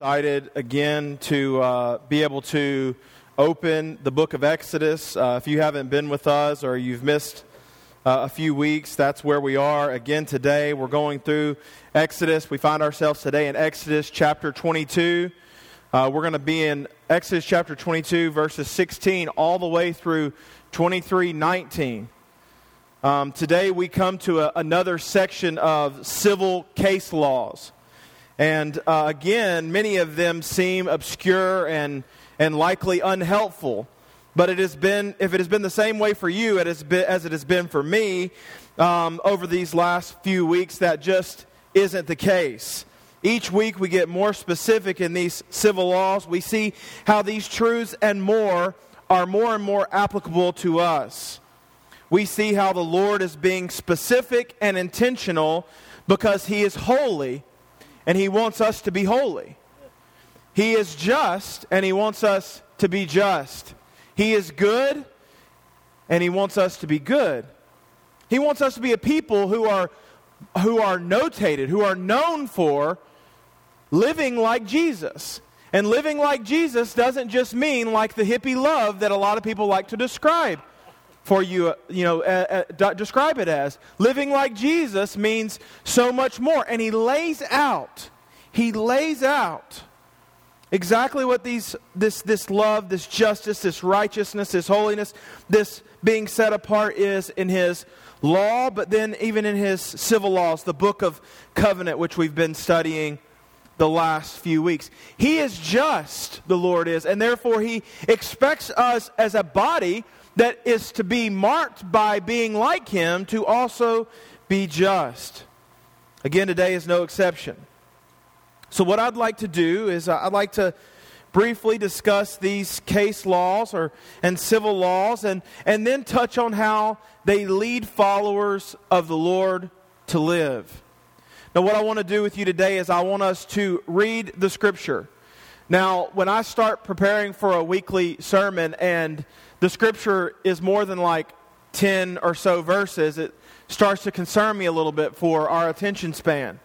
excited again to uh, be able to open the book of Exodus. Uh, if you haven't been with us or you've missed uh, a few weeks, that's where we are again today. We're going through Exodus. We find ourselves today in Exodus chapter 22. Uh, we're going to be in Exodus chapter 22, verses 16 all the way through 23 19. Um, today we come to a, another section of civil case laws. And uh, again, many of them seem obscure and, and likely unhelpful. But it has been, if it has been the same way for you it been, as it has been for me um, over these last few weeks, that just isn't the case. Each week we get more specific in these civil laws. We see how these truths and more are more and more applicable to us. We see how the Lord is being specific and intentional because He is holy and He wants us to be holy. He is just, and He wants us to be just. He is good, and He wants us to be good. He wants us to be a people who are, who are notated, who are known for living like Jesus. And living like Jesus doesn't just mean like the hippie love that a lot of people like to describe for you, you know, uh, uh, describe it as. Living like Jesus means so much more. And he lays out, he lays out exactly what these, this, this love, this justice, this righteousness, this holiness, this being set apart is in his law, but then even in his civil laws, the book of covenant, which we've been studying the last few weeks. He is just, the Lord is, and therefore he expects us as a body that is to be marked by being like him to also be just. Again, today is no exception. So, what I'd like to do is uh, I'd like to briefly discuss these case laws or, and civil laws and, and then touch on how they lead followers of the Lord to live. Now, what I want to do with you today is I want us to read the scripture. Now, when I start preparing for a weekly sermon and the scripture is more than like 10 or so verses, it starts to concern me a little bit for our attention span.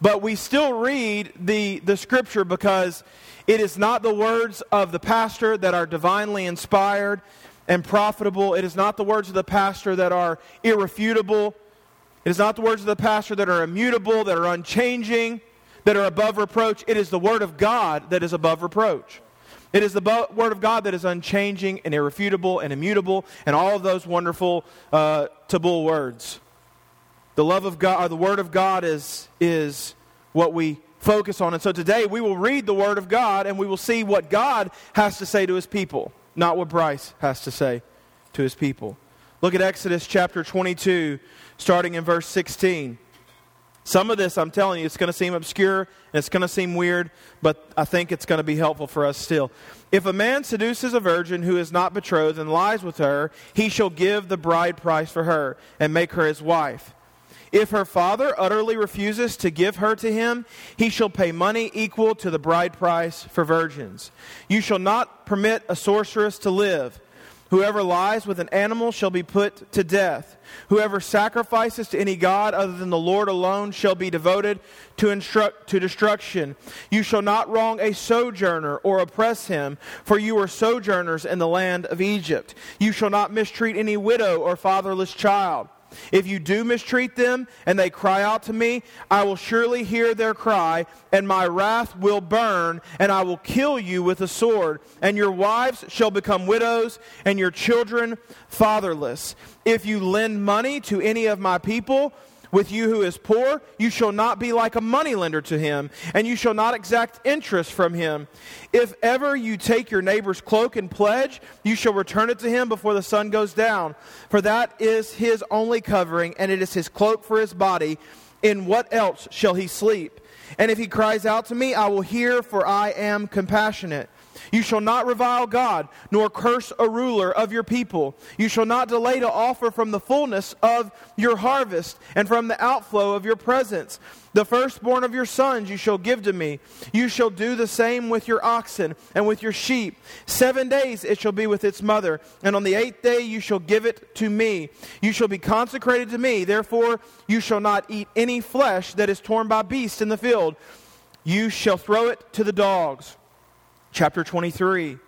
But we still read the, the scripture because it is not the words of the pastor that are divinely inspired and profitable. It is not the words of the pastor that are irrefutable. It is not the words of the pastor that are immutable, that are unchanging, that are above reproach. It is the word of God that is above reproach. It is the Word of God that is unchanging and irrefutable and immutable and all of those wonderful uh, words. The love of God, or the Word of God is, is what we focus on. And so today we will read the Word of God and we will see what God has to say to His people, not what Brice has to say to His people. Look at Exodus chapter 22, starting in verse 16. Some of this, I'm telling you, it's going to seem obscure and it's going to seem weird, but I think it's going to be helpful for us still. If a man seduces a virgin who is not betrothed and lies with her, he shall give the bride price for her and make her his wife. If her father utterly refuses to give her to him, he shall pay money equal to the bride price for virgins. You shall not permit a sorceress to live. Whoever lies with an animal shall be put to death. Whoever sacrifices to any god other than the Lord alone shall be devoted to, instruct, to destruction. You shall not wrong a sojourner or oppress him, for you are sojourners in the land of Egypt. You shall not mistreat any widow or fatherless child. If you do mistreat them and they cry out to me, I will surely hear their cry, and my wrath will burn, and I will kill you with a sword. And your wives shall become widows, and your children fatherless. If you lend money to any of my people, with you who is poor, you shall not be like a moneylender to him, and you shall not exact interest from him. If ever you take your neighbor's cloak and pledge, you shall return it to him before the sun goes down. For that is his only covering, and it is his cloak for his body. In what else shall he sleep? And if he cries out to me, I will hear, for I am compassionate. You shall not revile God, nor curse a ruler of your people. You shall not delay to offer from the fullness of your harvest and from the outflow of your presence. The firstborn of your sons you shall give to me. You shall do the same with your oxen and with your sheep. Seven days it shall be with its mother, and on the eighth day you shall give it to me. You shall be consecrated to me. Therefore you shall not eat any flesh that is torn by beasts in the field you shall throw it to the dogs. Chapter 23.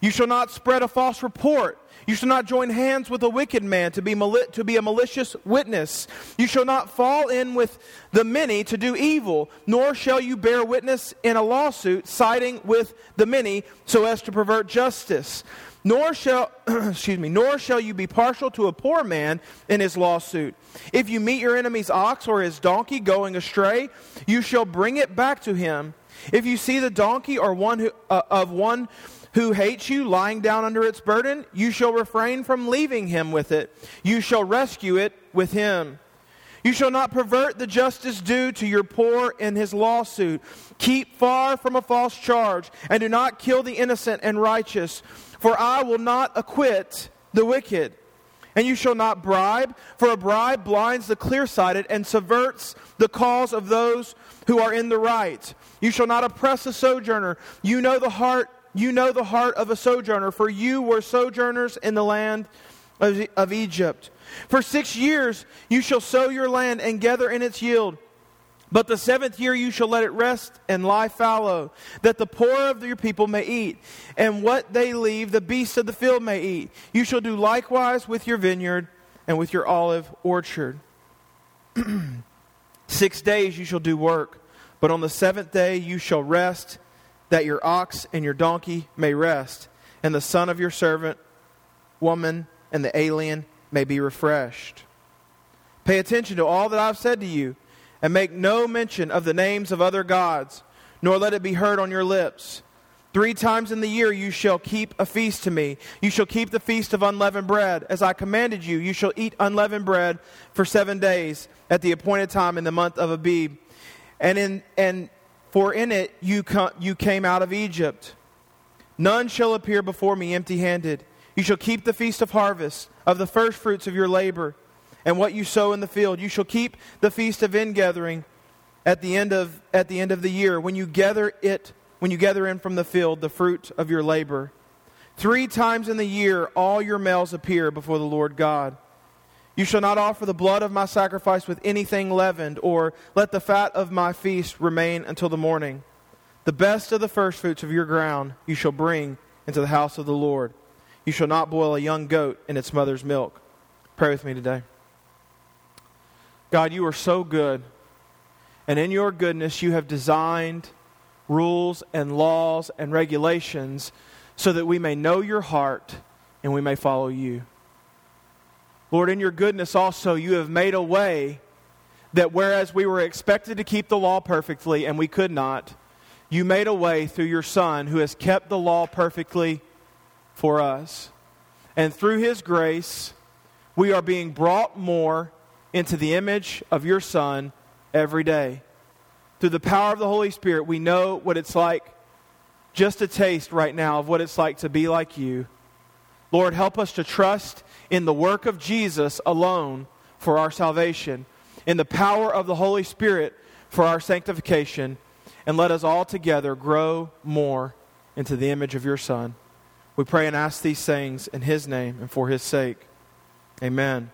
You shall not spread a false report. You shall not join hands with a wicked man to be, mali- to be a malicious witness. You shall not fall in with the many to do evil, nor shall you bear witness in a lawsuit siding with the many so as to pervert justice. Nor shall, excuse me, nor shall you be partial to a poor man in his lawsuit. If you meet your enemy's ox or his donkey going astray, you shall bring it back to him. If you see the donkey or one who, uh, of one who hates you lying down under its burden, you shall refrain from leaving him with it. You shall rescue it with him. You shall not pervert the justice due to your poor in his lawsuit. Keep far from a false charge, and do not kill the innocent and righteous, for I will not acquit the wicked. And you shall not bribe, for a bribe blinds the clear sighted and subverts the cause of those who are in the right. You shall not oppress a sojourner. You know the heart you know the heart of a sojourner, for you were sojourners in the land of, of Egypt. For six years you shall sow your land and gather in its yield. But the seventh year you shall let it rest and lie fallow, that the poor of your people may eat, and what they leave the beasts of the field may eat. You shall do likewise with your vineyard and with your olive orchard. Six days you shall do work, but on the seventh day you shall rest that your ox and your donkey may rest, and the son of your servant, woman, and the alien may be refreshed. Pay attention to all that I've said to you, and make no mention of the names of other gods, nor let it be heard on your lips. Three times in the year you shall keep a feast to me. You shall keep the feast of unleavened bread. As I commanded you, you shall eat unleavened bread for seven days at the appointed time in the month of Abib. And, in, and for in it you, you came out of Egypt. None shall appear before me empty handed. You shall keep the feast of harvest, of the first fruits of your labor, and what you sow in the field. You shall keep the feast of ingathering at the end of, at the, end of the year, when you gather it, when you gather in from the field the fruit of your labor. Three times in the year all your males appear before the Lord God. You shall not offer the blood of my sacrifice with anything leavened, or let the fat of my feast remain until the morning. The best of the firstfruits of your ground you shall bring into the house of the Lord. You shall not boil a young goat in its mother's milk. Pray with me today. God, you are so good. And in your goodness, you have designed rules and laws and regulations so that we may know your heart and we may follow you. Lord, in your goodness also, you have made a way that whereas we were expected to keep the law perfectly and we could not, you made a way through your Son who has kept the law perfectly for us. And through his grace, we are being brought more into the image of your Son every day. Through the power of the Holy Spirit, we know what it's like, just a taste right now of what it's like to be like you. Lord, help us to trust in the work of Jesus alone for our salvation, in the power of the Holy Spirit for our sanctification, and let us all together grow more into the image of your Son. We pray and ask these things in His name and for His sake. Amen.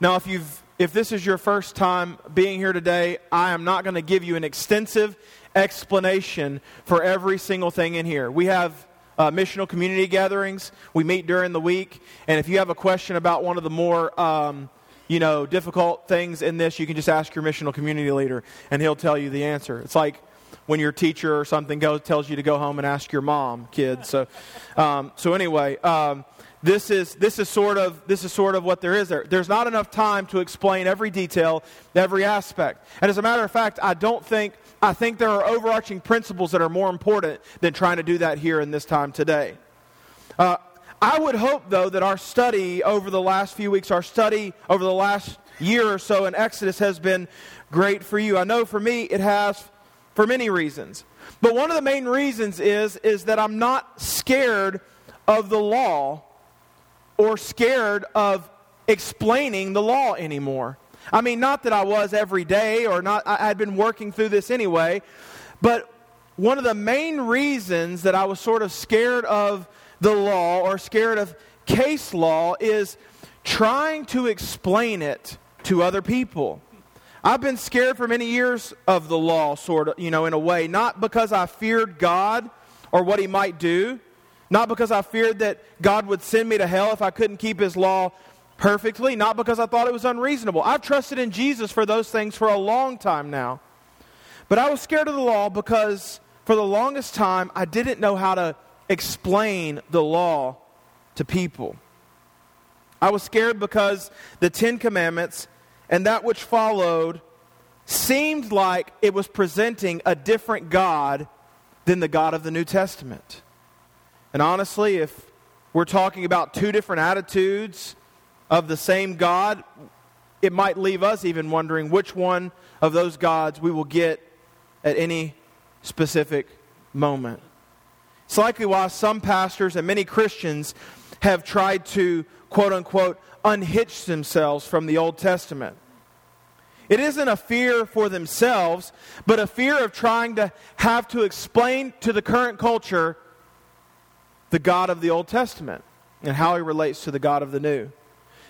Now, if you've if this is your first time being here today, I am not going to give you an extensive explanation for every single thing in here. We have uh, missional community gatherings. We meet during the week. And if you have a question about one of the more, um, you know, difficult things in this, you can just ask your missional community leader, and he'll tell you the answer. It's like when your teacher or something goes, tells you to go home and ask your mom, kids. So, um, so anyway, um, this is this is sort of this is sort of what there is there. There's not enough time to explain every detail, every aspect. And as a matter of fact, I don't think I think there are overarching principles that are more important than trying to do that here in this time today. Uh, I would hope, though, that our study over the last few weeks, our study over the last year or so in Exodus has been great for you. I know for me it has for many reasons. But one of the main reasons is, is that I'm not scared of the law or scared of explaining the law anymore. I mean, not that I was every day or not, I had been working through this anyway, but one of the main reasons that I was sort of scared of the law or scared of case law is trying to explain it to other people. I've been scared for many years of the law, sort of, you know, in a way, not because I feared God or what He might do, not because I feared that God would send me to hell if I couldn't keep His law perfectly, not because I thought it was unreasonable. I've trusted in Jesus for those things for a long time now. But I was scared of the law because for the longest time I didn't know how to explain the law to people. I was scared because the Ten Commandments and that which followed seemed like it was presenting a different God than the God of the New Testament. And honestly, if we're talking about two different attitudes of the same God, it might leave us even wondering which one of those gods we will get at any specific moment. It's likely why some pastors and many Christians have tried to, quote unquote, unhitch themselves from the Old Testament. It isn't a fear for themselves, but a fear of trying to have to explain to the current culture the God of the Old Testament and how he relates to the God of the New.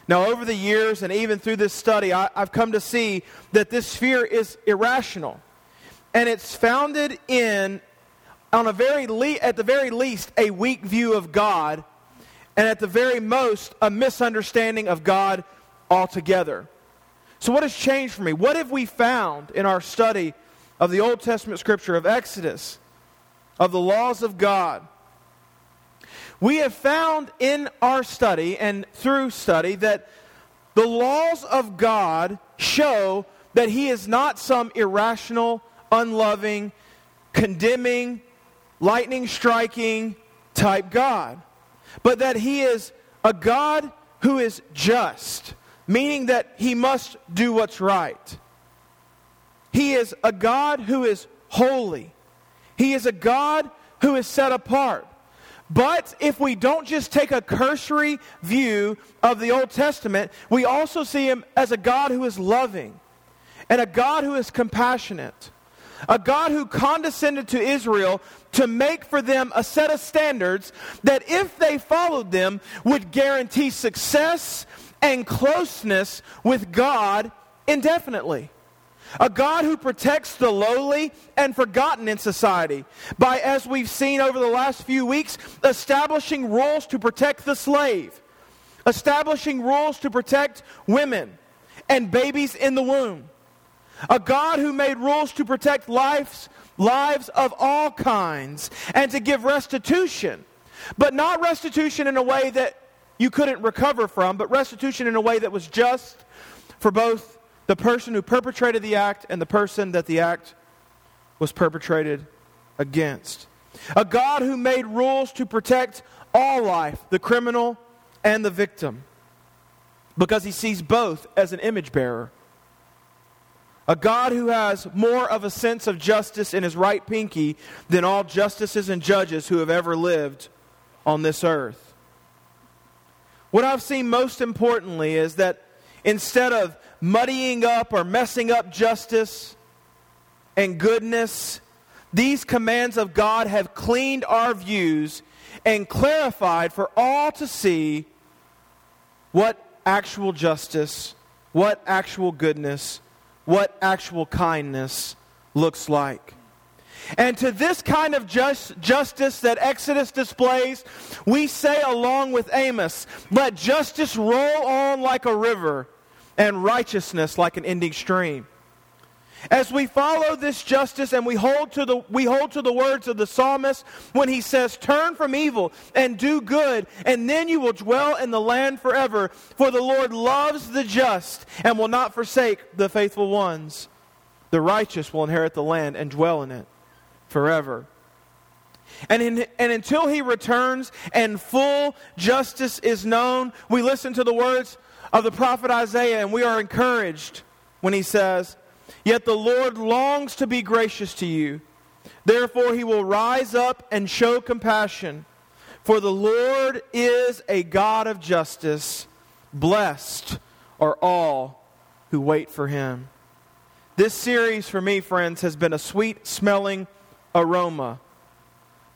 Now, over the years and even through this study, I, have come to see that this fear is irrational. And it's founded in, on a very le- at the very least, a weak view of God, and at the very most, a misunderstanding of God altogether. So, what has changed for me? What have we found in our study of the Old Testament scripture, of Exodus, of the laws of God? We have found in our study and through study that the laws of God show that He is not some irrational, unloving, condemning, lightning striking type God, but that He is a God who is just meaning that he must do what's right. He is a God who is holy. He is a God who is set apart. But if we don't just take a cursory view of the Old Testament, we also see him as a God who is loving and a God who is compassionate. A God who condescended to Israel to make for them a set of standards that, if they followed them, would guarantee success and closeness with God indefinitely. A God who protects the lowly and forgotten in society by, as we've seen over the last few weeks, establishing rules to protect the slave, establishing rules to protect women and babies in the womb. A God who made rules to protect lives, lives of all kinds and to give restitution, but not restitution in a way that you couldn't recover from, but restitution in a way that was just for both the person who perpetrated the act and the person that the act was perpetrated against. A God who made rules to protect all life, the criminal and the victim, because he sees both as an image bearer. A God who has more of a sense of justice in his right pinky than all justices and judges who have ever lived on this earth. What I've seen most importantly is that instead of muddying up or messing up justice and goodness, these commands of God have cleaned our views and clarified for all to see what actual justice, what actual goodness, what actual kindness looks like. And to this kind of just, justice that Exodus displays, we say along with Amos, let justice roll on like a river and righteousness like an ending stream. As we follow this justice and we hold to the we hold to the words of the psalmist when he says turn from evil and do good and then you will dwell in the land forever for the Lord loves the just and will not forsake the faithful ones. The righteous will inherit the land and dwell in it forever. And, in, and until he returns and full justice is known, we listen to the words of the prophet Isaiah and we are encouraged when he says, Yet the Lord longs to be gracious to you. Therefore, he will rise up and show compassion. For the Lord is a God of justice. Blessed are all who wait for him. This series for me, friends, has been a sweet smelling aroma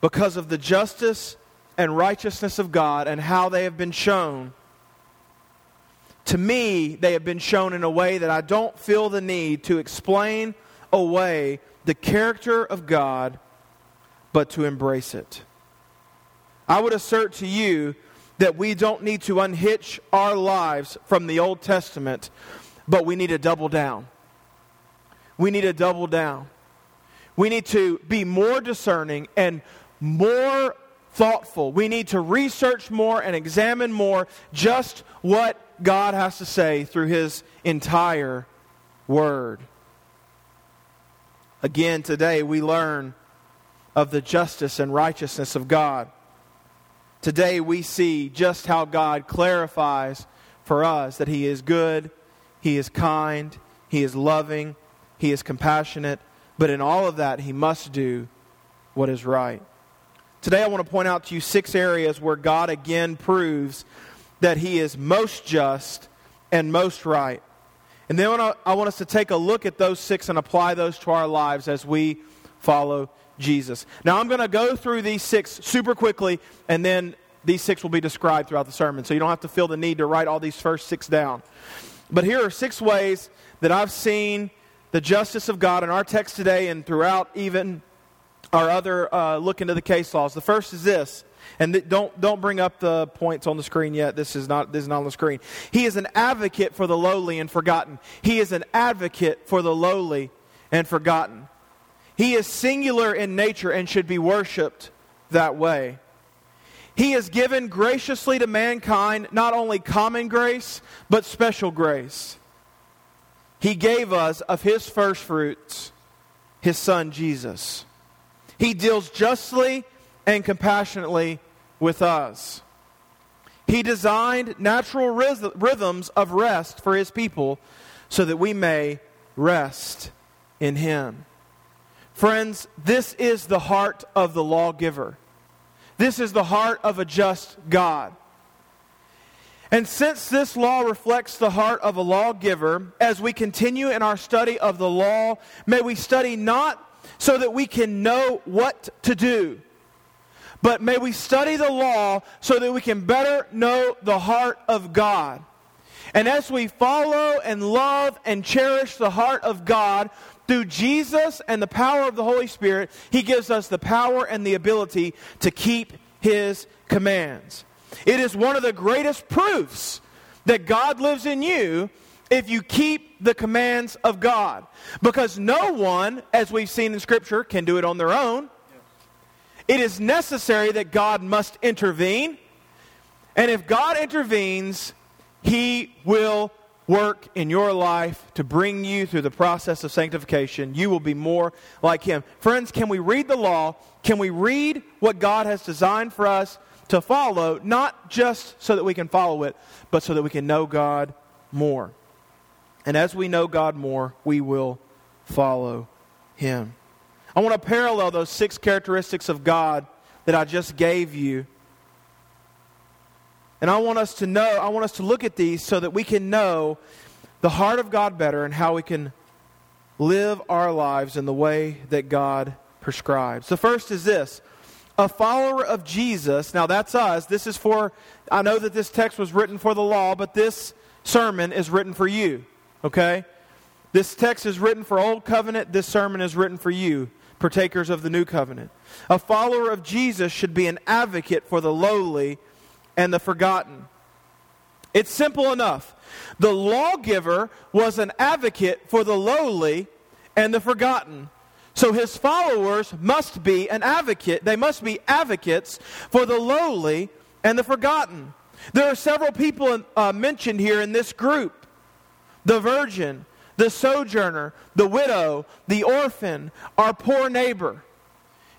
because of the justice and righteousness of God and how they have been shown to me, they have been shown in a way that I don't feel the need to explain away the character of God, but to embrace it. I would assert to you that we don't need to unhitch our lives from the Old Testament, but we need to double down. We need to double down. We need to be more discerning and more thoughtful. We need to research more and examine more just what God has to say through His entire Word. Again, today we learn of the justice and righteousness of God. Today we see just how God clarifies for us that He is good, He is kind, He is loving, He is compassionate, but in all of that, He must do what is right. Today I want to point out to you six areas where God again proves that He is most just and most right. And then I want us to take a look at those six and apply those to our lives as we follow Jesus. Now, I'm going to go through these six super quickly, and then these six will be described throughout the sermon. So you don't have to feel the need to write all these first six down. But here are six ways that I've seen the justice of God in our text today and throughout even our other uh, look into the case laws. The first is this and th- don't, don't bring up the points on the screen yet. This is, not, this is not on the screen. He is an advocate for the lowly and forgotten. He is an advocate for the lowly and forgotten. He is singular in nature and should be worshiped that way. He has given graciously to mankind not only common grace, but special grace. He gave us of His first fruits, His Son Jesus. He deals justly and compassionately with us. He designed natural rhythms of rest for his people so that we may rest in him. Friends, this is the heart of the lawgiver. This is the heart of a just God. And since this law reflects the heart of a lawgiver, as we continue in our study of the law, may we study not so that we can know what to do, but may we study the law so that we can better know the heart of God. And as we follow and love and cherish the heart of God through Jesus and the power of the Holy Spirit, He gives us the power and the ability to keep His commands. It is one of the greatest proofs that God lives in you if you keep the commands of God. Because no one, as we've seen in Scripture, can do it on their own. It is necessary that God must intervene. And if God intervenes, He will work in your life to bring you through the process of sanctification. You will be more like Him. Friends, can we read the law? Can we read what God has designed for us to follow, not just so that we can follow it, but so that we can know God more? And as we know God more, we will follow Him. I want to parallel those six characteristics of God that I just gave you. And I want us to know, I want us to look at these so that we can know the heart of God better and how we can live our lives in the way that God prescribes. The first is this a follower of Jesus, now that's us. This is for, I know that this text was written for the law, but this sermon is written for you, okay? This text is written for Old Covenant, this sermon is written for you partakers of the new covenant. A follower of Jesus should be an advocate for the lowly and the forgotten. It's simple enough. The lawgiver was an advocate for the lowly and the forgotten. So his followers must be an advocate. They must be advocates for the lowly and the forgotten. There are several people uh, mentioned here in this group the virgin, the sojourner, the widow, the orphan, our poor neighbor.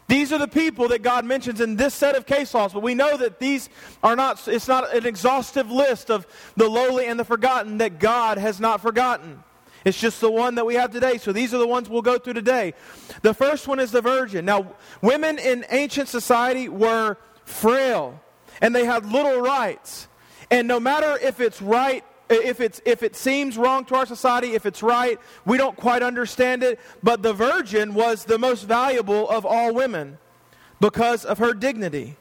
These are the people that God mentions in this set of case laws, but we know that these are not, it's not an exhaustive list of the lowly and the forgotten that God has not forgotten. It's just the one that we have today. So these are the ones we'll go through today. The first one is the virgin. Now, women in ancient society were frail and they had little rights. And no matter if it's right if, it's, if it seems wrong to our society, if it's right, we don't quite understand it. But the virgin was the most valuable of all women because of her dignity.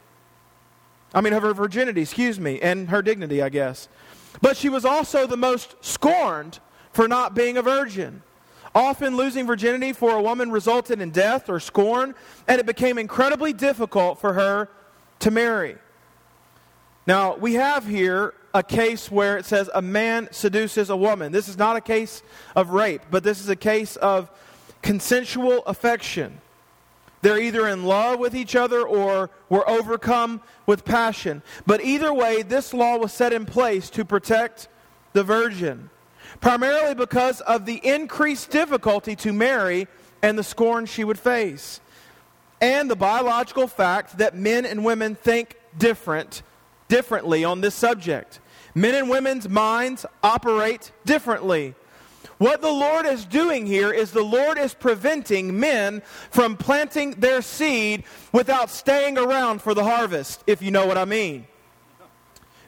I mean, of her virginity, excuse me, and her dignity, I guess. But she was also the most scorned for not being a virgin. Often losing virginity for a woman resulted in death or scorn, and it became incredibly difficult for her to marry. Now, we have here a case where it says a man seduces a woman. This is not a case of rape, but this is a case of consensual affection. They're either in love with each other or were overcome with passion. But either way, this law was set in place to protect the virgin, primarily because of the increased difficulty to marry and the scorn she would face, and the biological fact that men and women think different differently on this subject. Men and women's minds operate differently. What the Lord is doing here is the Lord is preventing men from planting their seed without staying around for the harvest, if you know what I mean.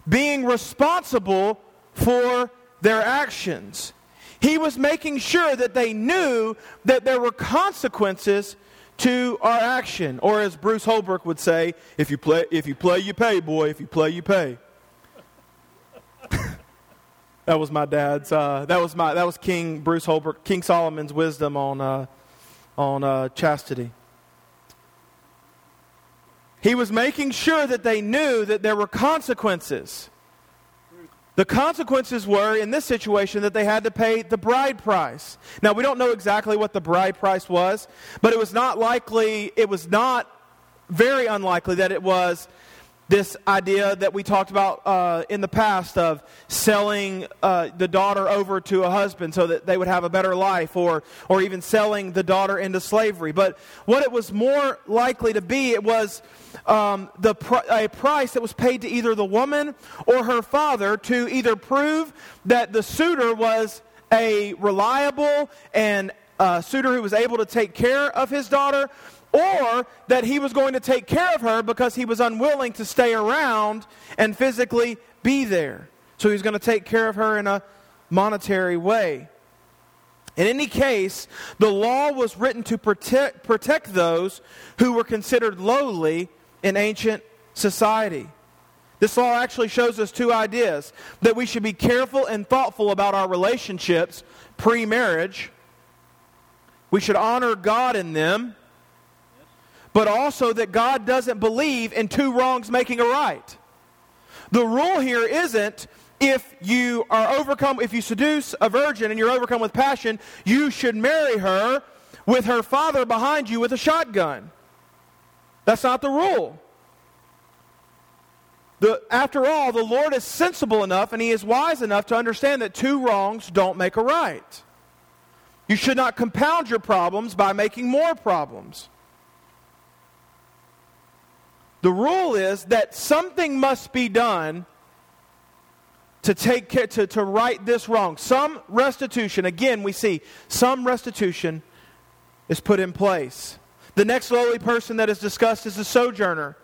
Being responsible for their actions. He was making sure that they knew that there were consequences to our action. Or as Bruce Holbrook would say, if you play, if you play, you pay, boy. If you play, you pay. That was my dad's. Uh, that was my. That was King Bruce Holbrook, King Solomon's wisdom on uh, on uh, chastity. He was making sure that they knew that there were consequences. The consequences were, in this situation, that they had to pay the bride price. Now, we don't know exactly what the bride price was, but it was not likely, it was not very unlikely that it was this idea that we talked about uh, in the past of selling uh, the daughter over to a husband so that they would have a better life, or, or even selling the daughter into slavery. But what it was more likely to be, it was um, the pr- a price that was paid to either the woman or her father to either prove that the suitor was a reliable and uh, suitor who was able to take care of his daughter or that he was going to take care of her because he was unwilling to stay around and physically be there. So he's going to take care of her in a monetary way. In any case, the law was written to protect, protect those who were considered lowly in ancient society. This law actually shows us two ideas that we should be careful and thoughtful about our relationships pre marriage. We should honor God in them but also that God doesn't believe in two wrongs making a right. The rule here isn't if you are overcome, if you seduce a virgin and you're overcome with passion, you should marry her with her father behind you with a shotgun. That's not the rule. The, after all, the Lord is sensible enough and He is wise enough to understand that two wrongs don't make a right. You should not compound your problems by making more problems. The rule is that something must be done to take care, to, to right this wrong. Some restitution, again, we see some restitution is put in place. The next lowly person that is discussed is the sojourner.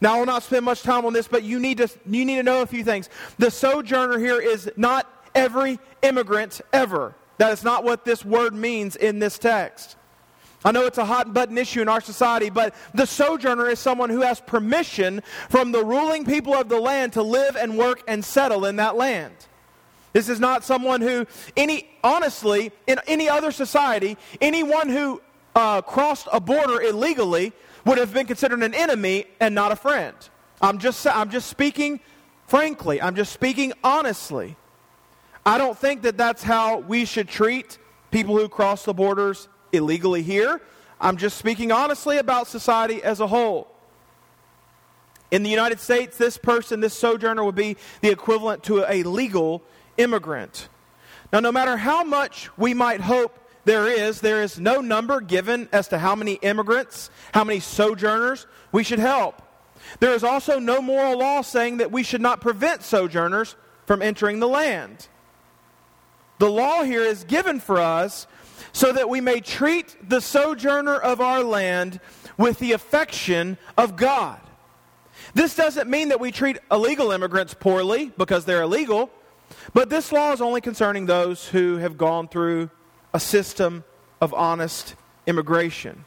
Now, I will not spend much time on this, but you need to, you need to know a few things. The sojourner here is not every immigrant ever. That is not what this word means in this text. I know it's a hot button issue in our society, but the sojourner is someone who has permission from the ruling people of the land to live and work and settle in that land. This is not someone who, any honestly, in any other society, anyone who uh, crossed a border illegally would have been considered an enemy and not a friend. I'm just, I'm just speaking frankly. I'm just speaking honestly. I don't think that that's how we should treat people who cross the borders illegally here. I'm just speaking honestly about society as a whole. In the United States, this person, this sojourner, would be the equivalent to a legal immigrant. Now, no matter how much we might hope there is, there is no number given as to how many immigrants, how many sojourners we should help. There is also no moral law saying that we should not prevent sojourners from entering the land. The law here is given for us so that we may treat the sojourner of our land with the affection of God. This doesn't mean that we treat illegal immigrants poorly because they're illegal, but this law is only concerning those who have gone through a system of honest immigration.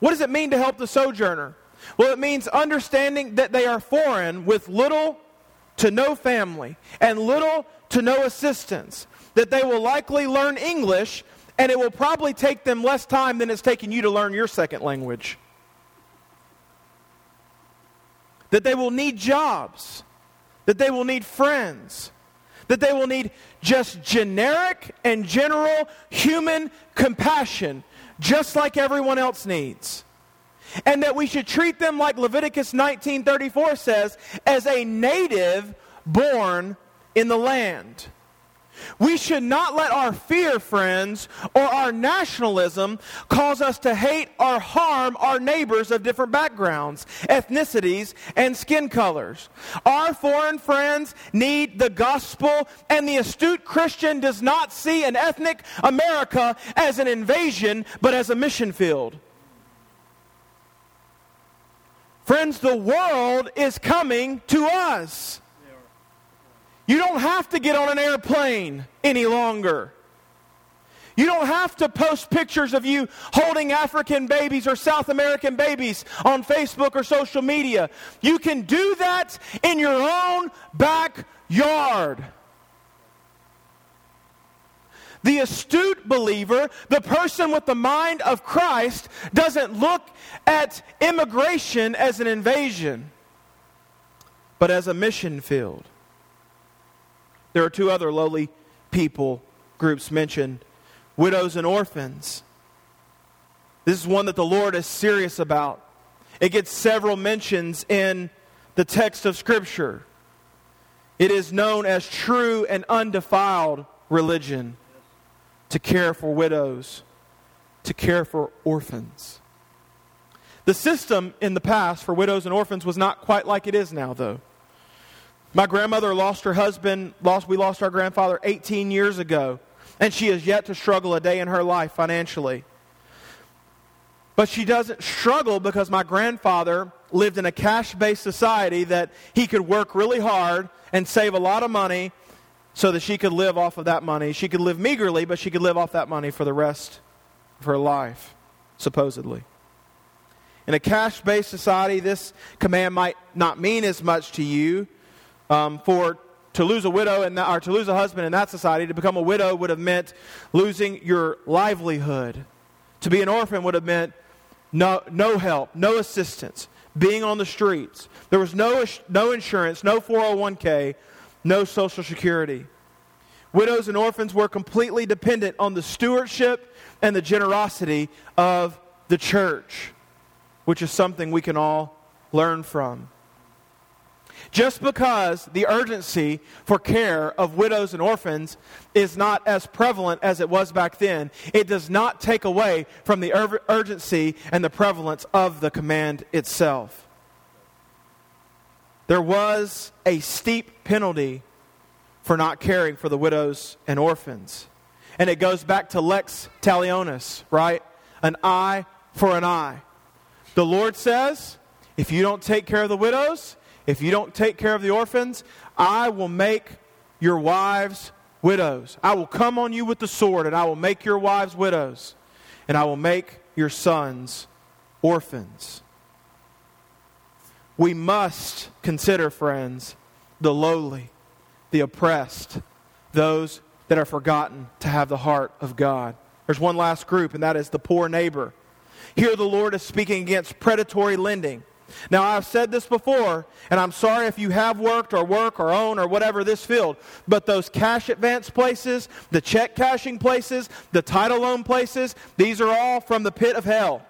What does it mean to help the sojourner? Well, it means understanding that they are foreign with little to no family and little to no assistance, that they will likely learn English and it will probably take them less time than it's taken you to learn your second language. That they will need jobs, that they will need friends, that they will need just generic and general human compassion, just like everyone else needs. And that we should treat them like Leviticus 19:34 says, as a native born in the land. We should not let our fear, friends, or our nationalism cause us to hate or harm our neighbors of different backgrounds, ethnicities, and skin colors. Our foreign friends need the gospel, and the astute Christian does not see an ethnic America as an invasion, but as a mission field. Friends, the world is coming to us. You don't have to get on an airplane any longer. You don't have to post pictures of you holding African babies or South American babies on Facebook or social media. You can do that in your own backyard. The astute believer, the person with the mind of Christ, doesn't look at immigration as an invasion, but as a mission field. There are two other lowly people groups mentioned widows and orphans. This is one that the Lord is serious about. It gets several mentions in the text of Scripture. It is known as true and undefiled religion to care for widows, to care for orphans. The system in the past for widows and orphans was not quite like it is now, though. My grandmother lost her husband, lost, we lost our grandfather 18 years ago, and she has yet to struggle a day in her life financially. But she doesn't struggle because my grandfather lived in a cash based society that he could work really hard and save a lot of money so that she could live off of that money. She could live meagerly, but she could live off that money for the rest of her life, supposedly. In a cash based society, this command might not mean as much to you um, for to lose a widow and or to lose a husband in that society, to become a widow would have meant losing your livelihood. To be an orphan would have meant no, no help, no assistance, being on the streets. There was no, no insurance, no 401k, no Social Security. Widows and orphans were completely dependent on the stewardship and the generosity of the church, which is something we can all learn from. Just because the urgency for care of widows and orphans is not as prevalent as it was back then, it does not take away from the ur- urgency and the prevalence of the command itself. There was a steep penalty for not caring for the widows and orphans. And it goes back to lex talionis, right? An eye for an eye. The Lord says, if you don't take care of the widows, if you don't take care of the orphans, I will make your wives widows. I will come on you with the sword, and I will make your wives widows, and I will make your sons orphans. We must consider, friends, the lowly, the oppressed, those that are forgotten to have the heart of God. There's one last group, and that is the poor neighbor. Here, the Lord is speaking against predatory lending. Now, I've said this before, and I'm sorry if you have worked or work or own or whatever this field, but those cash advance places, the check cashing places, the title loan places, these are all from the pit of hell.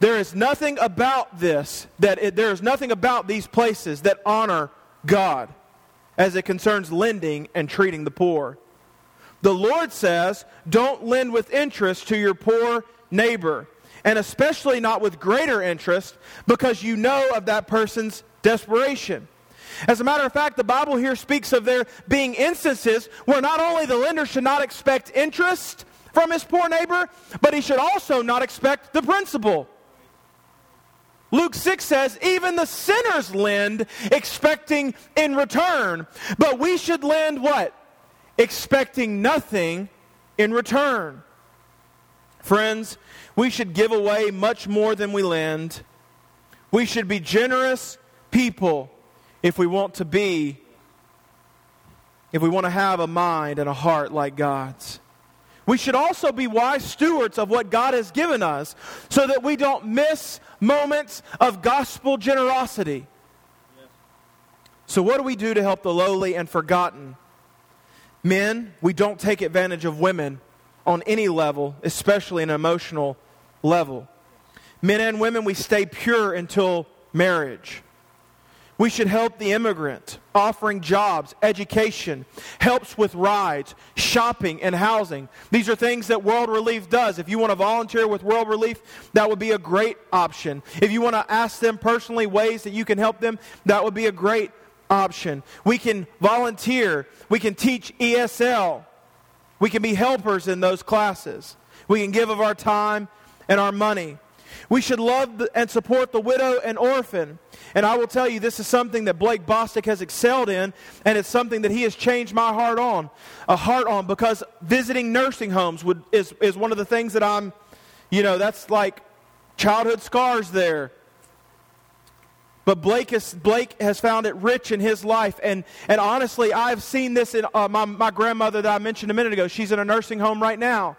There is nothing about this that it, there is nothing about these places that honor God as it concerns lending and treating the poor. The Lord says, don't lend with interest to your poor neighbor and especially not with greater interest because you know of that person's desperation. As a matter of fact, the Bible here speaks of there being instances where not only the lender should not expect interest from his poor neighbor, but he should also not expect the principal. Luke 6 says, even the sinners lend expecting in return. But we should lend what? Expecting nothing in return. Friends, we should give away much more than we lend. We should be generous people if we want to be, if we want to have a mind and a heart like God's. We should also be wise stewards of what God has given us so that we don't miss moments of gospel generosity. So, what do we do to help the lowly and forgotten? Men, we don't take advantage of women on any level, especially an emotional level. Men and women, we stay pure until marriage. We should help the immigrant, offering jobs, education, helps with rides, shopping, and housing. These are things that World Relief does. If you want to volunteer with World Relief, that would be a great option. If you want to ask them personally ways that you can help them, that would be a great option. We can volunteer, we can teach ESL, we can be helpers in those classes, we can give of our time and our money. We should love and support the widow and orphan. And I will tell you, this is something that Blake Bostic has excelled in, and it's something that he has changed my heart on, a heart on, because visiting nursing homes would, is, is one of the things that I'm, you know, that's like childhood scars there. But Blake has, Blake has found it rich in his life. And, and honestly, I've seen this in uh, my, my grandmother that I mentioned a minute ago. She's in a nursing home right now.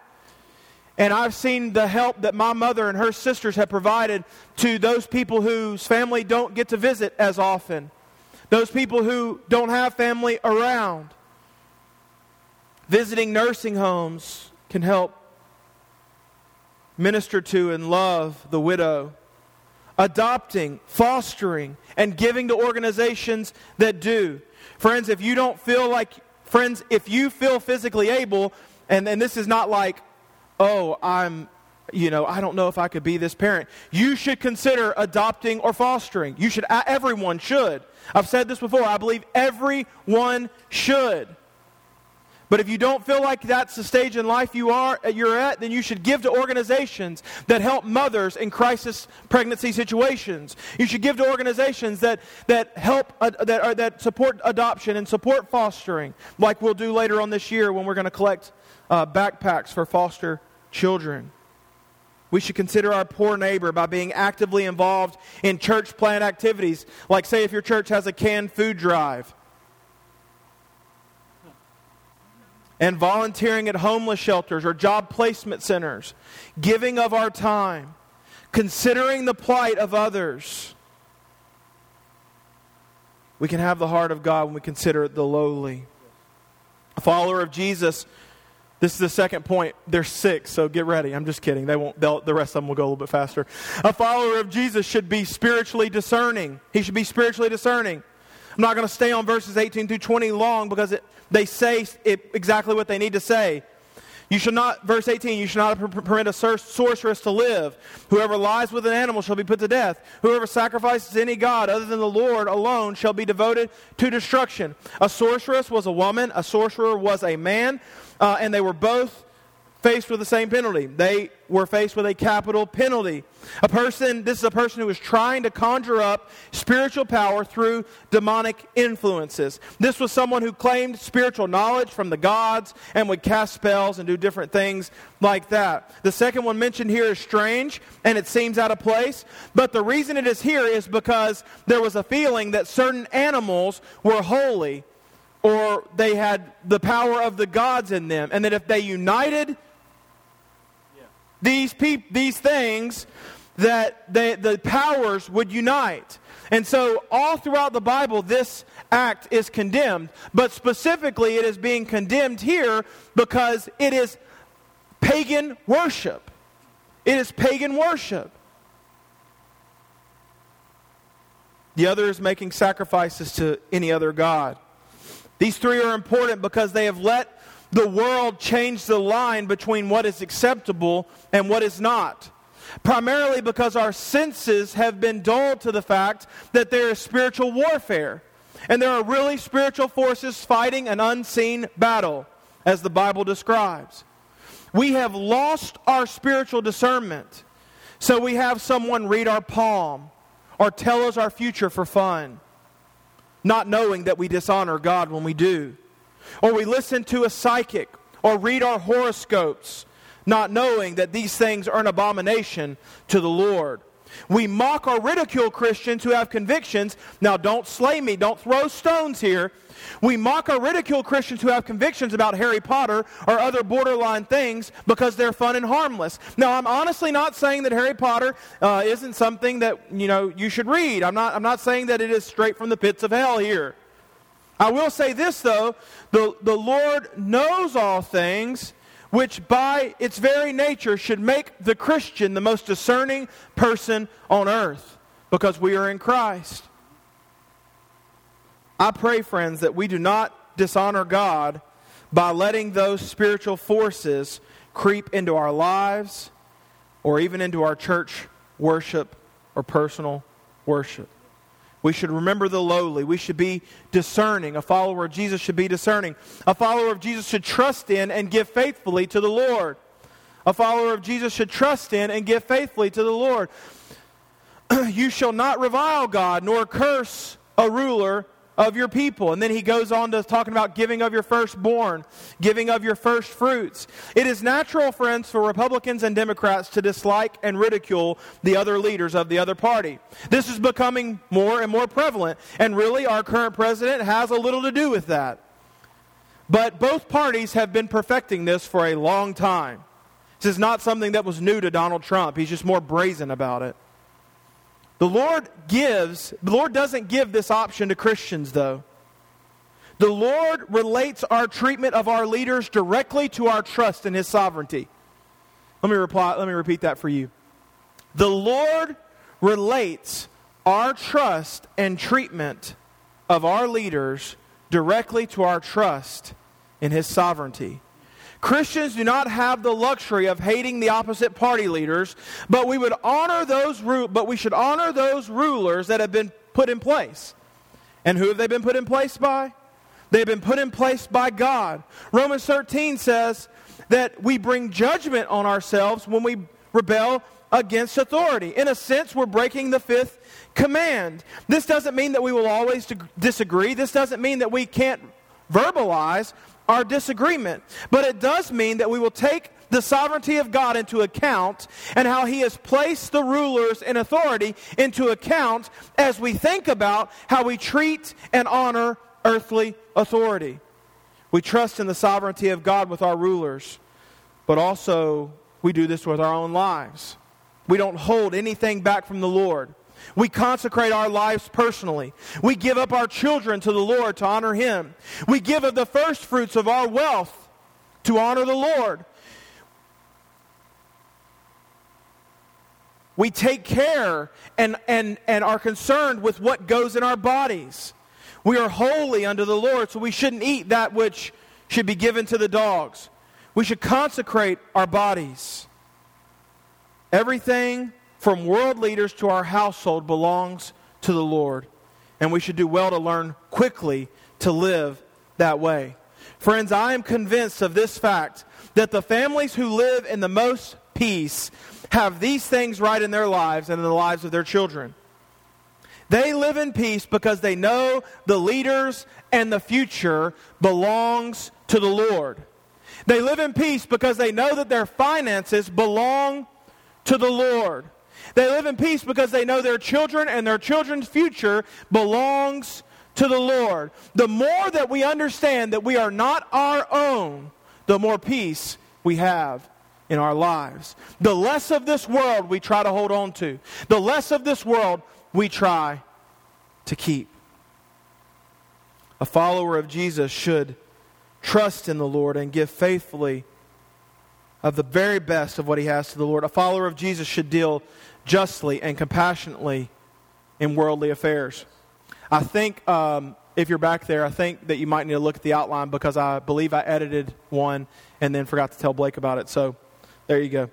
And I've seen the help that my mother and her sisters have provided to those people whose family don't get to visit as often, those people who don't have family around. Visiting nursing homes can help minister to and love the widow. Adopting, fostering, and giving to organizations that do. Friends, if you don't feel like, friends, if you feel physically able, and, and this is not like, oh, I'm, you know, I don't know if I could be this parent. You should consider adopting or fostering. You should, everyone should. I've said this before. I believe everyone should. But if you don't feel like that's the stage in life you are you're at, then you should give to organizations that help mothers in crisis pregnancy situations. You should give to organizations that that help uh, that are, that support adoption and support fostering, like we'll do later on this year when we're going to collect uh, backpacks for foster children. We should consider our poor neighbor by being actively involved in church plant activities, like, say, if your church has a canned food drive, and volunteering at homeless shelters or job placement centers, giving of our time, considering the plight of others. We can have the heart of God when we consider the lowly. A follower of Jesus this is the second point. They're six, so get ready. I'm just kidding. They won't. the rest of them will go a little bit faster. A follower of Jesus should be spiritually discerning. He should be spiritually discerning. I'm not going to stay on verses 18 through 20 long because it, they say it, exactly what they need to say. You should not, verse 18, you should not permit a sorceress to live. Whoever lies with an animal shall be put to death. Whoever sacrifices any god other than the Lord alone shall be devoted to destruction. A sorceress was a woman, a sorcerer was a man, uh, and they were both faced with the same penalty. They were faced with a capital penalty. A person, this is a person who is trying to conjure up spiritual power through demonic influences. This was someone who claimed spiritual knowledge from the gods and would cast spells and do different things like that. The second one mentioned here is strange and it seems out of place, but the reason it is here is because there was a feeling that certain animals were holy or they had the power of the gods in them and that if they united these, these things that they, the powers would unite. And so, all throughout the Bible, this act is condemned. But specifically, it is being condemned here because it is pagan worship. It is pagan worship. The other is making sacrifices to any other God. These three are important because they have let the world change the line between what is acceptable and what is not. Primarily because our senses have been dulled to the fact that there is spiritual warfare. And there are really spiritual forces fighting an unseen battle, as the Bible describes. We have lost our spiritual discernment. So we have someone read our palm or tell us our future for fun, not knowing that we dishonor God when we do or we listen to a psychic, or read our horoscopes, not knowing that these things are an abomination to the Lord. We mock or ridicule Christians who have convictions. Now, don't slay me, don't throw stones here. We mock or ridicule Christians who have convictions about Harry Potter or other borderline things because they're fun and harmless. Now, I'm honestly not saying that Harry Potter uh, isn't something that you know you should read. I'm not. I'm not saying that it is straight from the pits of hell here. I will say this though: the the Lord knows all things which by its very nature should make the Christian the most discerning person on earth because we are in Christ. I pray, friends, that we do not dishonor God by letting those spiritual forces creep into our lives or even into our church worship or personal worship. We should remember the lowly. We should be discerning. A follower of Jesus should be discerning. A follower of Jesus should trust in and give faithfully to the Lord. A follower of Jesus should trust in and give faithfully to the Lord. you shall not revile God nor curse a ruler of your people. And then he goes on to talking about giving of your firstborn, giving of your first fruits. It is natural, friends, for Republicans and Democrats to dislike and ridicule the other leaders of the other party. This is becoming more and more prevalent, and really our current president has a little to do with that. But both parties have been perfecting this for a long time. This is not something that was new to Donald Trump. He's just more brazen about it. The Lord gives, the Lord doesn't give this option to Christians, though. The Lord relates our treatment of our leaders directly to our trust in His sovereignty. Let me reply, let me repeat that for you. The Lord relates our trust and treatment of our leaders directly to our trust in His sovereignty. Christians do not have the luxury of hating the opposite party leaders, but we would honor those but we should honor those rulers that have been put in place. And who have they been put in place by? They've been put in place by God. Romans 13 says that we bring judgment on ourselves when we rebel against authority. In a sense, we're breaking the fifth command. This doesn't mean that we will always disagree. This doesn't mean that we can't verbalize our disagreement. But it does mean that we will take the sovereignty of God into account and how He has placed the rulers in authority into account as we think about how we treat and honor earthly authority. We trust in the sovereignty of God with our rulers, but also we do this with our own lives. We don't hold anything back from the Lord. We consecrate our lives personally. We give up our children to the Lord to honor Him. We give of the first fruits of our wealth to honor the Lord. We take care and, and, and are concerned with what goes in our bodies. We are holy unto the Lord, so we shouldn't eat that which should be given to the dogs. We should consecrate our bodies. Everything from world leaders to our household belongs to the Lord. And we should do well to learn quickly to live that way. Friends, I am convinced of this fact that the families who live in the most peace have these things right in their lives and in the lives of their children. They live in peace because they know the leaders and the future belongs to the Lord. They live in peace because they know that their finances belong to the Lord. They live in peace because they know their children and their children's future belongs to the Lord. The more that we understand that we are not our own, the more peace we have in our lives. The less of this world we try to hold on to, the less of this world we try to keep. A follower of Jesus should trust in the Lord and give faithfully of the very best of what he has to the Lord. A follower of Jesus should deal justly and compassionately in worldly affairs. I think um, if you're back there, I think that you might need to look at the outline because I believe I edited one and then forgot to tell Blake about it. So there you go.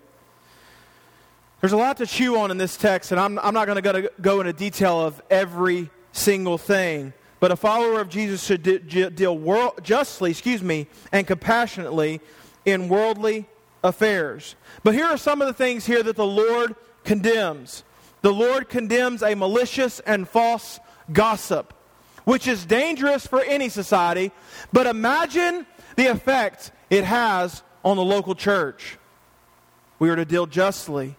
There's a lot to chew on in this text, and I'm, I'm not going to go into detail of every single thing. But a follower of Jesus should de- deal world, justly, excuse me, and compassionately in worldly affairs. But here are some of the things here that the Lord condemns. The Lord condemns a malicious and false gossip, which is dangerous for any society, but imagine the effect it has on the local church. We are to deal justly.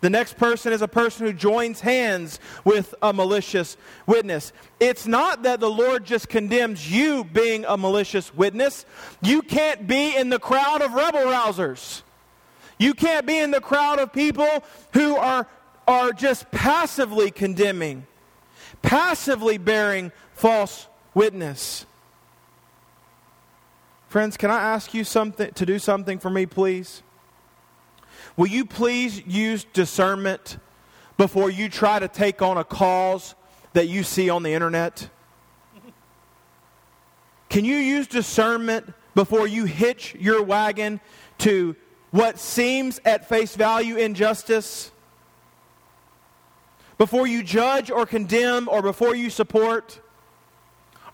The next person is a person who joins hands with a malicious witness. It's not that the Lord just condemns you being a malicious witness. You can't be in the crowd of rebel rousers. You can't be in the crowd of people who are, are just passively condemning, passively bearing false witness. Friends, can I ask you something to do something for me, please? Will you please use discernment before you try to take on a cause that you see on the internet? Can you use discernment before you hitch your wagon to what seems at face value injustice? Before you judge or condemn or before you support?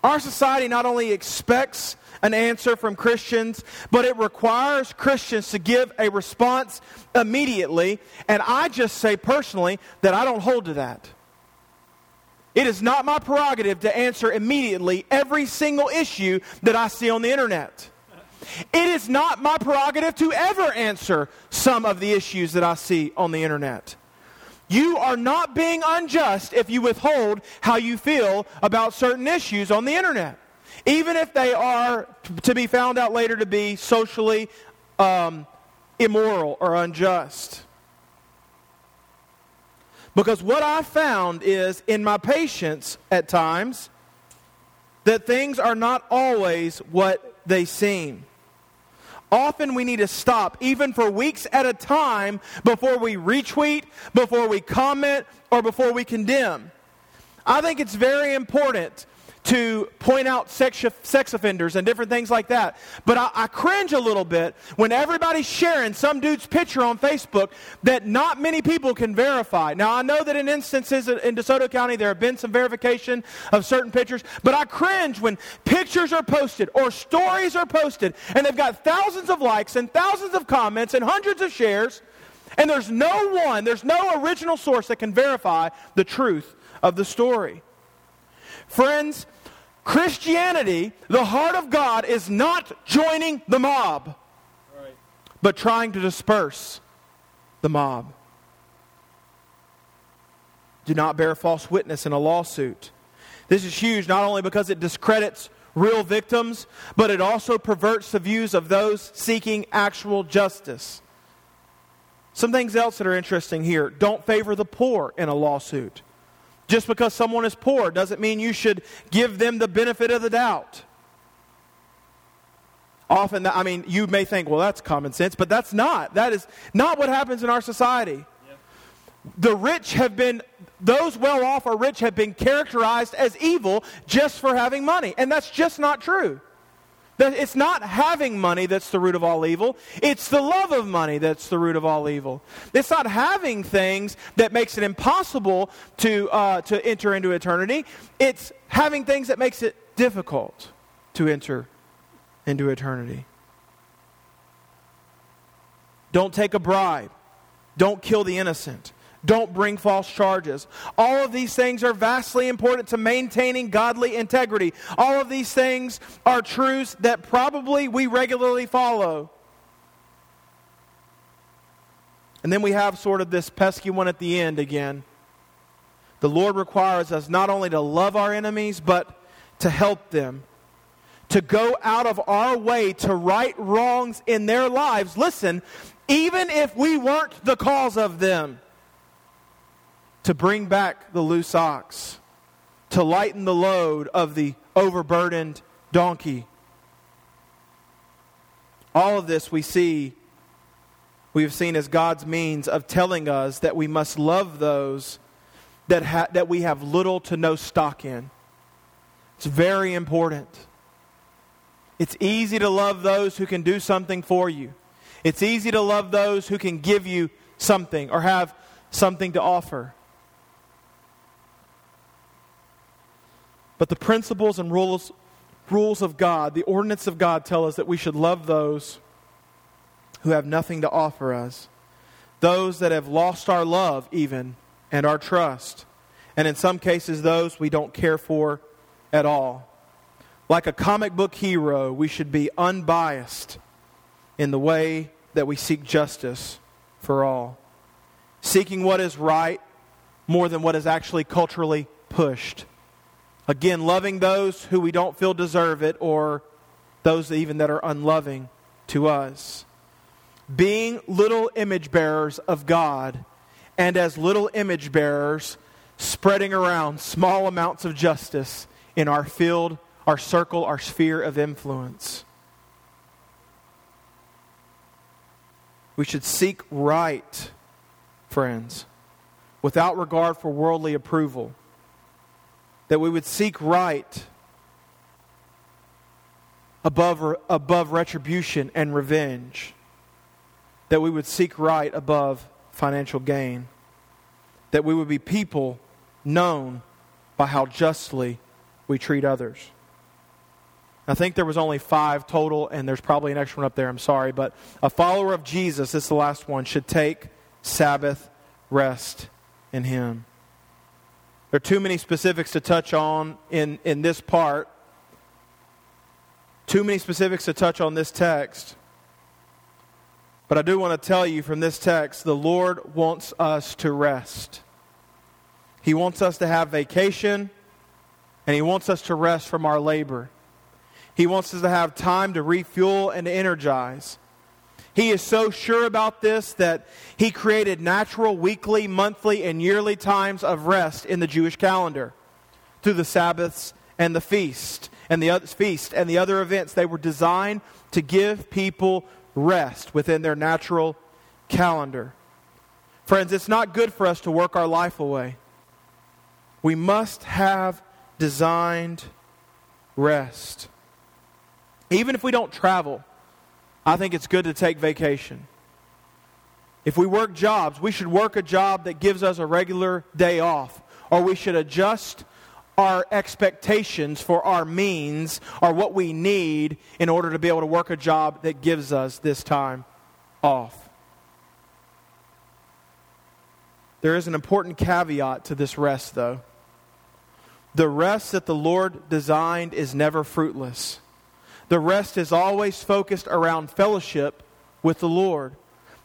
Our society not only expects an answer from Christians, but it requires Christians to give a response immediately. And I just say personally that I don't hold to that. It is not my prerogative to answer immediately every single issue that I see on the internet. It is not my prerogative to ever answer some of the issues that I see on the internet. You are not being unjust if you withhold how you feel about certain issues on the internet even if they are to be found out later to be socially um, immoral or unjust. Because what I found is in my patience at times that things are not always what they seem. Often we need to stop, even for weeks at a time, before we retweet, before we comment, or before we condemn. I think it's very important to point out sex, sex offenders and different things like that. But I, I cringe a little bit when everybody's sharing some dude's picture on Facebook that not many people can verify. Now, I know that in instances in DeSoto County there have been some verification of certain pictures, but I cringe when pictures are posted or stories are posted and they've got thousands of likes and thousands of comments and hundreds of shares. And there's no one, there's no original source that can verify the truth of the story. Friends, Christianity, the heart of God, is not joining the mob, but trying to disperse the mob. Do not bear false witness in a lawsuit. This is huge not only because it discredits real victims, but it also perverts the views of those seeking actual justice. Some things else that are interesting here don't favor the poor in a lawsuit. Just because someone is poor doesn't mean you should give them the benefit of the doubt. Often, I mean, you may think, well, that's common sense, but that's not. That is not what happens in our society. The rich have been, those well off or rich have been characterized as evil just for having money. And that's just not true. It's not having money that's the root of all evil. It's the love of money that's the root of all evil. It's not having things that makes it impossible to, uh, to enter into eternity. It's having things that makes it difficult to enter into eternity. Don't take a bribe. Don't kill the innocent. Don't bring false charges. All of these things are vastly important to maintaining godly integrity. All of these things are truths that probably we regularly follow. And then we have sort of this pesky one at the end again. The Lord requires us not only to love our enemies, but to help them, to go out of our way to right wrongs in their lives. Listen, even if we weren't the cause of them to bring back the loose ox, to lighten the load of the overburdened donkey. All of this we see, we have seen as God's means of telling us that we must love those that, ha- that we have little to no stock in. It's very important. It's easy to love those who can do something for you. It's easy to love those who can give you something or have something to offer. But the principles and rules, rules of God, the ordinance of God, tell us that we should love those who have nothing to offer us, those that have lost our love, even, and our trust, and in some cases, those we don't care for at all. Like a comic book hero, we should be unbiased in the way that we seek justice for all. seeking what is right more than what is actually culturally pushed. Again, loving those who we don't feel deserve it or those even that are unloving to us. Being little image bearers of God, and as little image bearers, spreading around small amounts of justice in our field, our circle, our sphere of influence. We should seek right, friends, without regard for worldly approval. That we would seek right above, above retribution and revenge. That we would seek right above financial gain. That we would be people known by how justly we treat others. I think there was only five total, and there's probably an extra one up there. I'm sorry. But a follower of Jesus, this is the last one, should take Sabbath rest in Him. There are too many specifics to touch on in, in this part, too many specifics to touch on this text. But I do want to tell you from this text the Lord wants us to rest. He wants us to have vacation, and He wants us to rest from our labor. He wants us to have time to refuel and energize. He is so sure about this that he created natural weekly, monthly, and yearly times of rest in the Jewish calendar through the Sabbaths and the feast and the other, feast and the other events. They were designed to give people rest within their natural calendar. Friends, it's not good for us to work our life away. We must have designed rest. Even if we don't travel, I think it's good to take vacation. If we work jobs, we should work a job that gives us a regular day off, or we should adjust our expectations for our means or what we need in order to be able to work a job that gives us this time off. There is an important caveat to this rest, though. The rest that the Lord designed is never fruitless. The rest is always focused around fellowship with the Lord.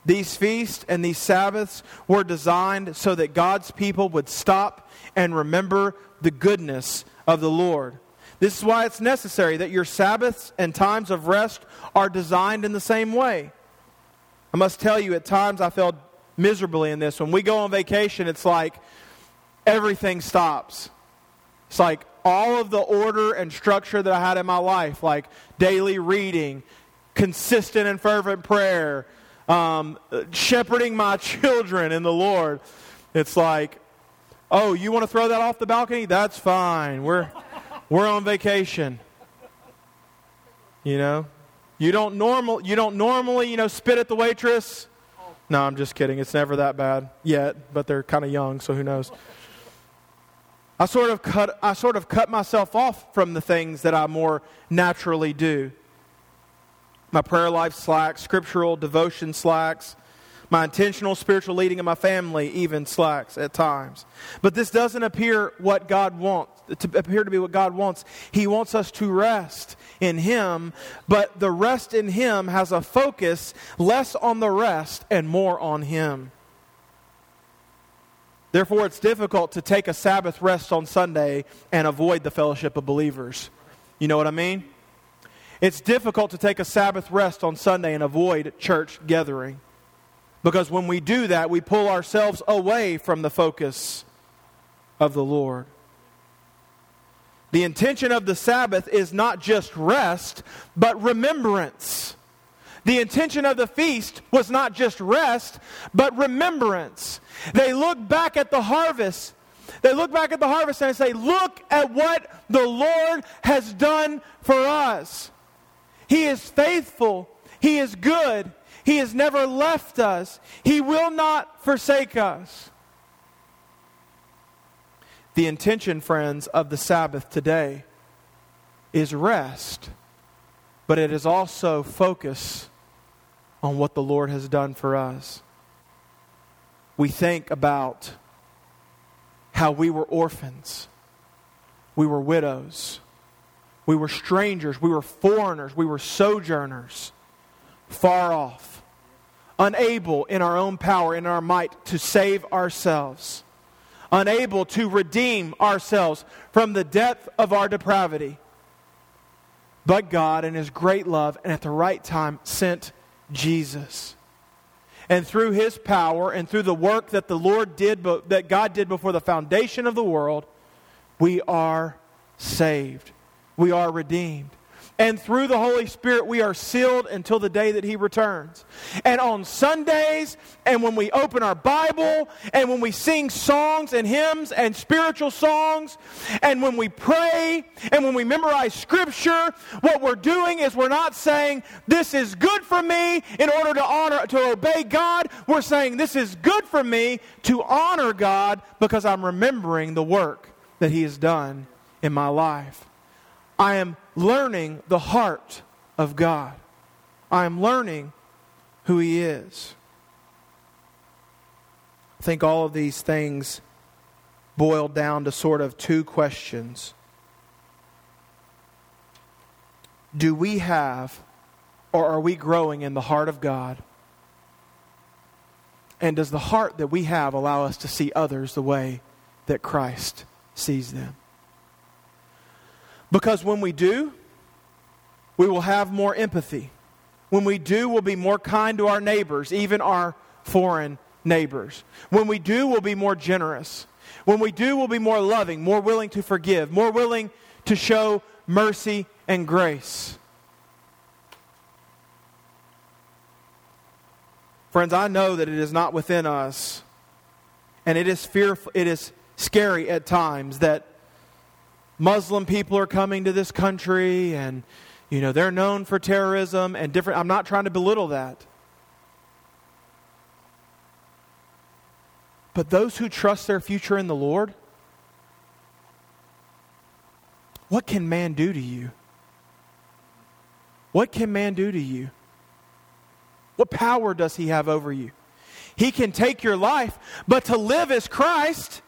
These feasts and these Sabbaths were designed so that God's people would stop and remember the goodness of the Lord. This is why it's necessary that your Sabbaths and times of rest are designed in the same way. I must tell you, at times I felt miserably in this. When we go on vacation, it's like everything stops. It's like all of the order and structure that I had in my life, like daily reading, consistent and fervent prayer, um, shepherding my children in the Lord. It's like, oh, you want to throw that off the balcony? That's fine. We're, we're on vacation. You know? You don't normal you don't normally, you know, spit at the waitress. No, I'm just kidding. It's never that bad yet, but they're kind of young, so who knows. I sort of cut I sort of cut myself off from the things that I more naturally do. My prayer life slacks, scriptural devotion slacks, my intentional spiritual leading of my family even slacks at times. But this doesn't appear what God wants to appear to be what God wants. He wants us to rest in Him, but the rest in Him has a focus less on the rest and more on Him. Therefore, it's difficult to take a Sabbath rest on Sunday and avoid the fellowship of believers. You know what I mean? It's difficult to take a Sabbath rest on Sunday and avoid church gathering. Because when we do that, we pull ourselves away from the focus of the Lord. The intention of the Sabbath is not just rest, but remembrance. The intention of the feast was not just rest, but remembrance. They look back at the harvest. They look back at the harvest and say, Look at what the Lord has done for us. He is faithful, He is good, He has never left us, He will not forsake us. The intention, friends, of the Sabbath today is rest, but it is also focus on what the Lord has done for us. We think about how we were orphans, we were widows, we were strangers, we were foreigners, we were sojourners, far off, unable in our own power, in our might, to save ourselves, unable to redeem ourselves from the depth of our depravity. But God, in His great love and at the right time, sent Jesus. And through His power and through the work that the Lord did, that God did before the foundation of the world, we are saved. We are redeemed and through the Holy Spirit, we are sealed until the day that He returns. And on Sundays, and when we open our Bible, and when we sing songs and hymns and spiritual songs, and when we pray, and when we memorize Scripture, what we're doing is we're not saying, This is good for me in order to honor, to obey God. We're saying, This is good for me to honor God because I'm remembering the work that He has done in my life. I am learning the heart of God. I am learning who He is. I think all of these things boil down to sort of two questions. Do we have, or are we growing in the heart of God? And does the heart that we have allow us to see others the way that Christ sees them? Because when we do, we will have more empathy. When we do, we'll be more kind to our neighbors, even our foreign neighbors. When we do, we'll be more generous. When we do, we'll be more loving, more willing to forgive, more willing to show mercy and grace. Friends, I know that it is not within us, and it is fearful, it is scary at times that Muslim people are coming to this country and, you know, they're known for terrorism and different. I'm not trying to belittle that. But those who trust their future in the Lord, what can man do to you? What can man do to you? What power does he have over you? He can take your life, but to live is Christ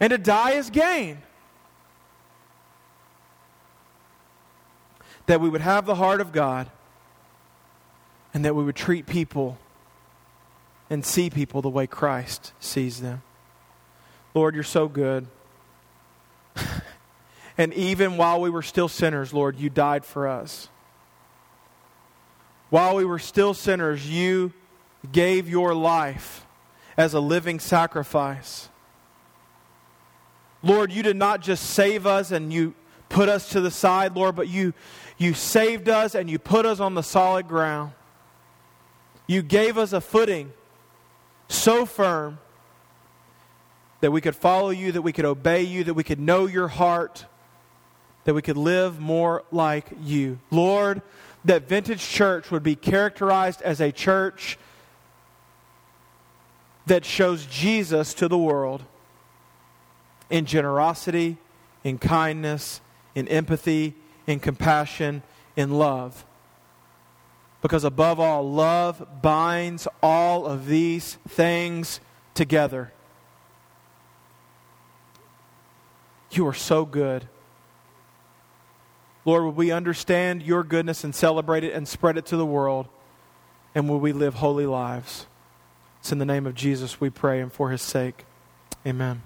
and to die is gain. That we would have the heart of God and that we would treat people and see people the way Christ sees them. Lord, you're so good. and even while we were still sinners, Lord, you died for us. While we were still sinners, you gave your life as a living sacrifice. Lord, you did not just save us and you put us to the side, Lord, but you you saved us and you put us on the solid ground. You gave us a footing so firm that we could follow you, that we could obey you, that we could know your heart, that we could live more like you. Lord, that Vintage Church would be characterized as a church that shows Jesus to the world in generosity, in kindness, in empathy, in compassion, in love. Because above all, love binds all of these things together. You are so good. Lord, will we understand your goodness and celebrate it and spread it to the world? And will we live holy lives? It's in the name of Jesus we pray and for his sake. Amen.